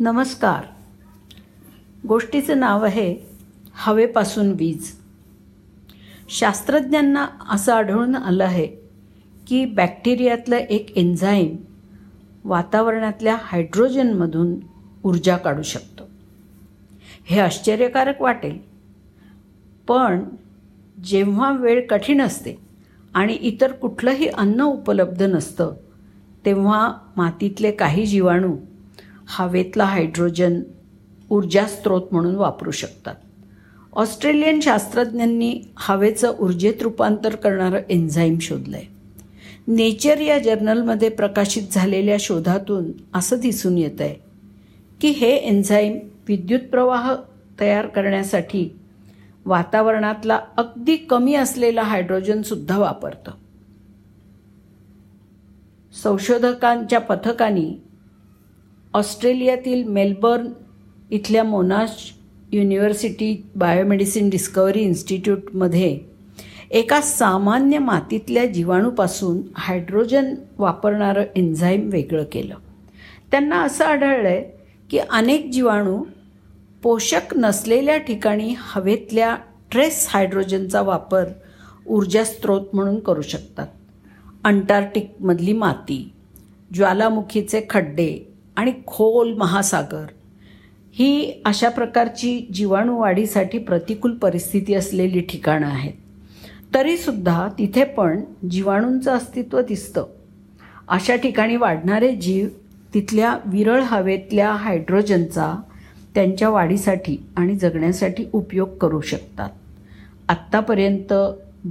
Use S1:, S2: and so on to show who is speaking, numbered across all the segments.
S1: नमस्कार. गोष्टीचं नाव आहे हवेपासून वीज. शास्त्रज्ञांना असं आढळून आलं आहे की बॅक्टेरियातलं एक एन्झाईम वातावरणातल्या हायड्रोजनमधून ऊर्जा काढू शकतो. हे आश्चर्यकारक वाटेल पण जेव्हा वेळ कठीण असते आणि इतर कुठलंही अन्न उपलब्ध नसतं तेव्हा मातीतले काही जीवाणू हवेतला हायड्रोजन ऊर्जा स्रोत म्हणून वापरू शकतात. ऑस्ट्रेलियन शास्त्रज्ञांनी हवेचं ऊर्जेत रूपांतर करणारं एन्झाईम शोधलं आहे नेचर या जर्नलमध्ये प्रकाशित झालेल्या शोधातून असं दिसून येतं आहे की हे एन्झाईम विद्युत प्रवाह तयार करण्यासाठी वातावरणातला अगदी कमी असलेला हायड्रोजनसुद्धा वापरतं. संशोधकांच्या पथकाने ऑस्ट्रेलियातील मेलबर्न इथल्या मोनाश युनिव्हर्सिटी बायोमेडिसिन डिस्कवरी इन्स्टिट्यूटमध्ये एका सामान्य मातीतल्या जीवाणूपासून हायड्रोजन वापरणारं एन्झाईम वेगळं केलं. त्यांना असं आढळलं आहे की अनेक जीवाणू पोषक नसलेल्या ठिकाणी हवेतल्या ट्रेस हायड्रोजनचा वापर ऊर्जा स्रोत म्हणून करू शकतात. अंटार्क्टिकमधली माती ज्वालामुखीचे खड्डे आणि खोल महासागर. ही अशा प्रकारची जीवाणू वाढीसाठी प्रतिकूल परिस्थिती असलेली ठिकाणं आहेत. तरीसुद्धा तिथे पण जीवाणूंचं अस्तित्व दिसतं. अशा ठिकाणी वाढणारे जीव तिथल्या विरळ हवेतल्या हायड्रोजनचा त्यांच्या वाढीसाठी आणि जगण्यासाठी उपयोग करू शकतात. आत्तापर्यंत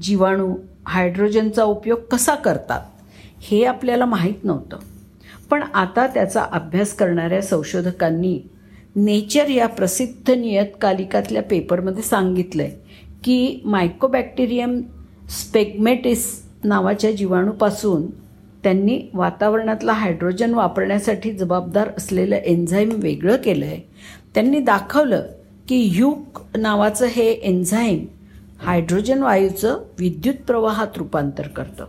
S1: जीवाणू हायड्रोजनचा उपयोग कसा करतात हे आपल्याला माहीत नव्हतं. पण आता त्याचा अभ्यास करणाऱ्या संशोधकांनी नेचर या प्रसिद्ध नियतकालिकातल्या पेपरमध्ये सांगितलं आहे की मायकोबॅक्टेरियम स्पेगमेटिस नावाच्या जीवाणूपासून त्यांनी वातावरणातला हायड्रोजन वापरण्यासाठी जबाबदार असलेलं एन्झाईम वेगळं केलं आहे त्यांनी दाखवलं की ह्यूक नावाचं हे एन्झाईम हायड्रोजन वायूचं विद्युत प्रवाहात रूपांतर करतं.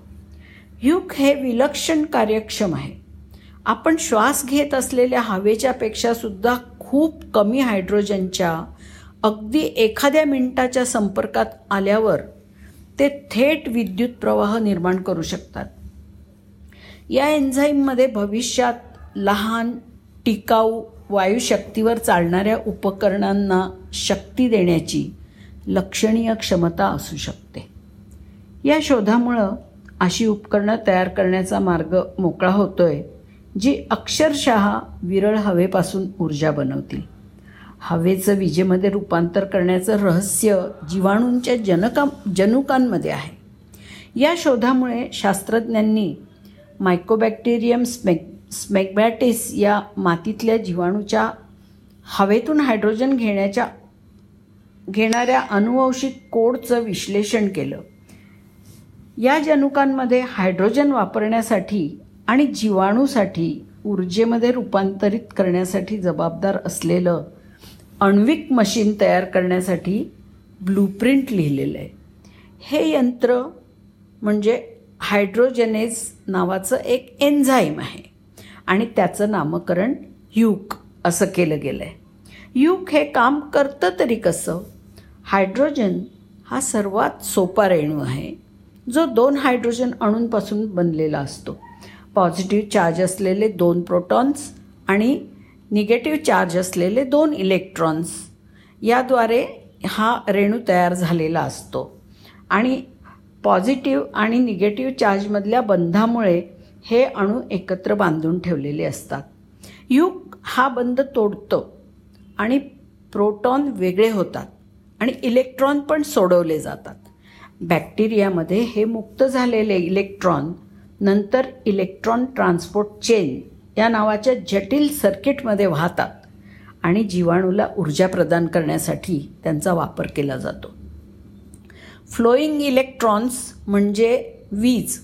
S1: ह्यूक हे विलक्षण कार्यक्षम आहे. आपण श्वास घेत असलेल्या हवेच्यापेक्षा सुद्धा खूप कमी हायड्रोजनच्या अगदी एखाद्या मिनिटाच्या संपर्कात आल्यावर ते थेट विद्युत प्रवाह निर्माण करू शकतात. या एन्झाईममध्ये भविष्यात लहान टिकाऊ वायुशक्तीवर चालणाऱ्या उपकरणांना शक्ती देण्याची लक्षणीय क्षमता असू शकते. या शोधामुळं अशी उपकरणं तयार करण्याचा मार्ग मोकळा होतोय. जी अक्षरशः विरळ हवेपासून ऊर्जा बनवतील. हवेचं विजेमध्ये रूपांतर करण्याचं रहस्य जीवाणूंच्या जनका जनुकांमध्ये आहे. या शोधामुळे शास्त्रज्ञांनी मायकोबॅक्टेरियम स्मेक स्मेकबॅटिस या मातीतल्या जीवाणूच्या हवेतून हायड्रोजन घेण्याच्या घेणाऱ्या अनुवंशिक कोडचं विश्लेषण केलं. या जनुकांमध्ये हायड्रोजन वापरण्यासाठी आणि जीवाणूसाठी ऊर्जेमध्ये रूपांतरित करण्यासाठी जबाबदार असलेलं अण्विक मशीन तयार करण्यासाठी ब्लूप्रिंट लिहिलेलं आहे. हे यंत्र म्हणजे हायड्रोजनेज नावाचं एक एन्झाईम आहे आणि त्याचं नामकरण युक असं केलं गेलं आहे युक हे काम करतं तरी कसं? हायड्रोजन हा सर्वात सोपा रेणू आहे जो दोन हायड्रोजन अणूंपासून बनलेला असतो. पॉझिटिव्ह चार्ज असलेले दोन प्रोटॉन्स आणि निगेटिव्ह चार्ज असलेले दोन इलेक्ट्रॉन्स. याद्वारे हा रेणू तयार झालेला असतो. आणि पॉझिटिव्ह आणि निगेटिव्ह चार्जमधल्या बंधामुळे हे अणू एकत्र बांधून ठेवलेले असतात. युग हा बंध तोडतो आणि प्रोटॉन वेगळे होतात आणि इलेक्ट्रॉन पण सोडवले जातात. बॅक्टेरियामध्ये हे मुक्त झालेले इलेक्ट्रॉन नंतर इलेक्ट्रॉन ट्रान्सपोर्ट चेन या नावाच्या जटिल सर्किटमध्ये वाहतात आणि जीवाणूला ऊर्जा प्रदान करण्यासाठी त्यांचा वापर केला जातो. फ्लोईंग इलेक्ट्रॉन्स म्हणजे वीज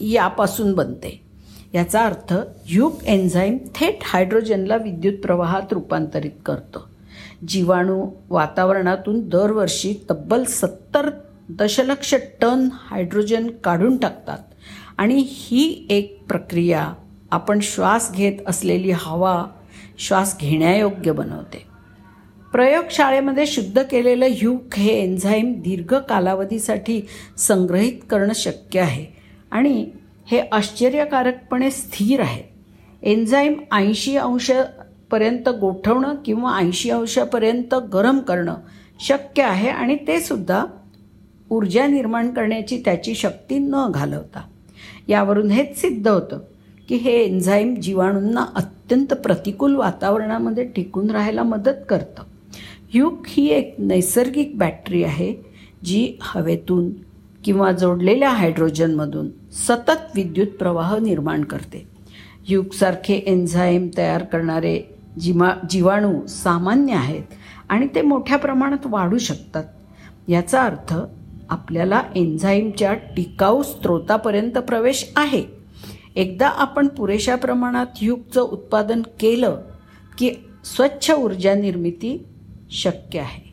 S1: यापासून बनते. याचा अर्थ ह्यूक एन्झाईम थेट हायड्रोजनला विद्युत प्रवाहात रूपांतरित करतो. जीवाणू वातावरणातून दरवर्षी तब्बल सत्तर दशलक्ष टन हायड्रोजन काढून टाकतात. आणि ही एक प्रक्रिया आपण श्वास घेत असलेली हवा श्वास घेण्यायोग्य बनवते. प्रयोगशाळेमध्ये शुद्ध केलेलं ह्यूक हे एन्झाईम दीर्घ कालावधीसाठी संग्रहित करणं शक्य आहे आणि हे आश्चर्यकारकपणे स्थिर आहे. एन्झाईम ऐंशी अंशापर्यंत गोठवणं किंवा ऐंशी अंशापर्यंत गरम करणं शक्य आहे आणि ते सुद्धा ऊर्जा निर्माण करण्याची त्याची शक्ती न घालवता. यावरून हेच सिद्ध होतं की हे एन्झाईम जीवाणूंना अत्यंत प्रतिकूल वातावरणामध्ये टिकून राहायला मदत करतं. ह्यूक ही एक नैसर्गिक बॅटरी आहे जी हवेतून किंवा जोडलेल्या हायड्रोजनमधून सतत विद्युत प्रवाह निर्माण करते. ह्यूकसारखे एन्झाईम तयार करणारे जिमा जीवाणू सामान्य आहेत आणि ते मोठ्या प्रमाणात वाढू शकतात. याचा अर्थ आपल्याला एन्झाईमच्या टिकाऊ स्त्रोतापर्यंत प्रवेश आहे. एकदा आपण पुरेशा प्रमाणात युगचं उत्पादन केलं की स्वच्छ ऊर्जा निर्मिती शक्य आहे.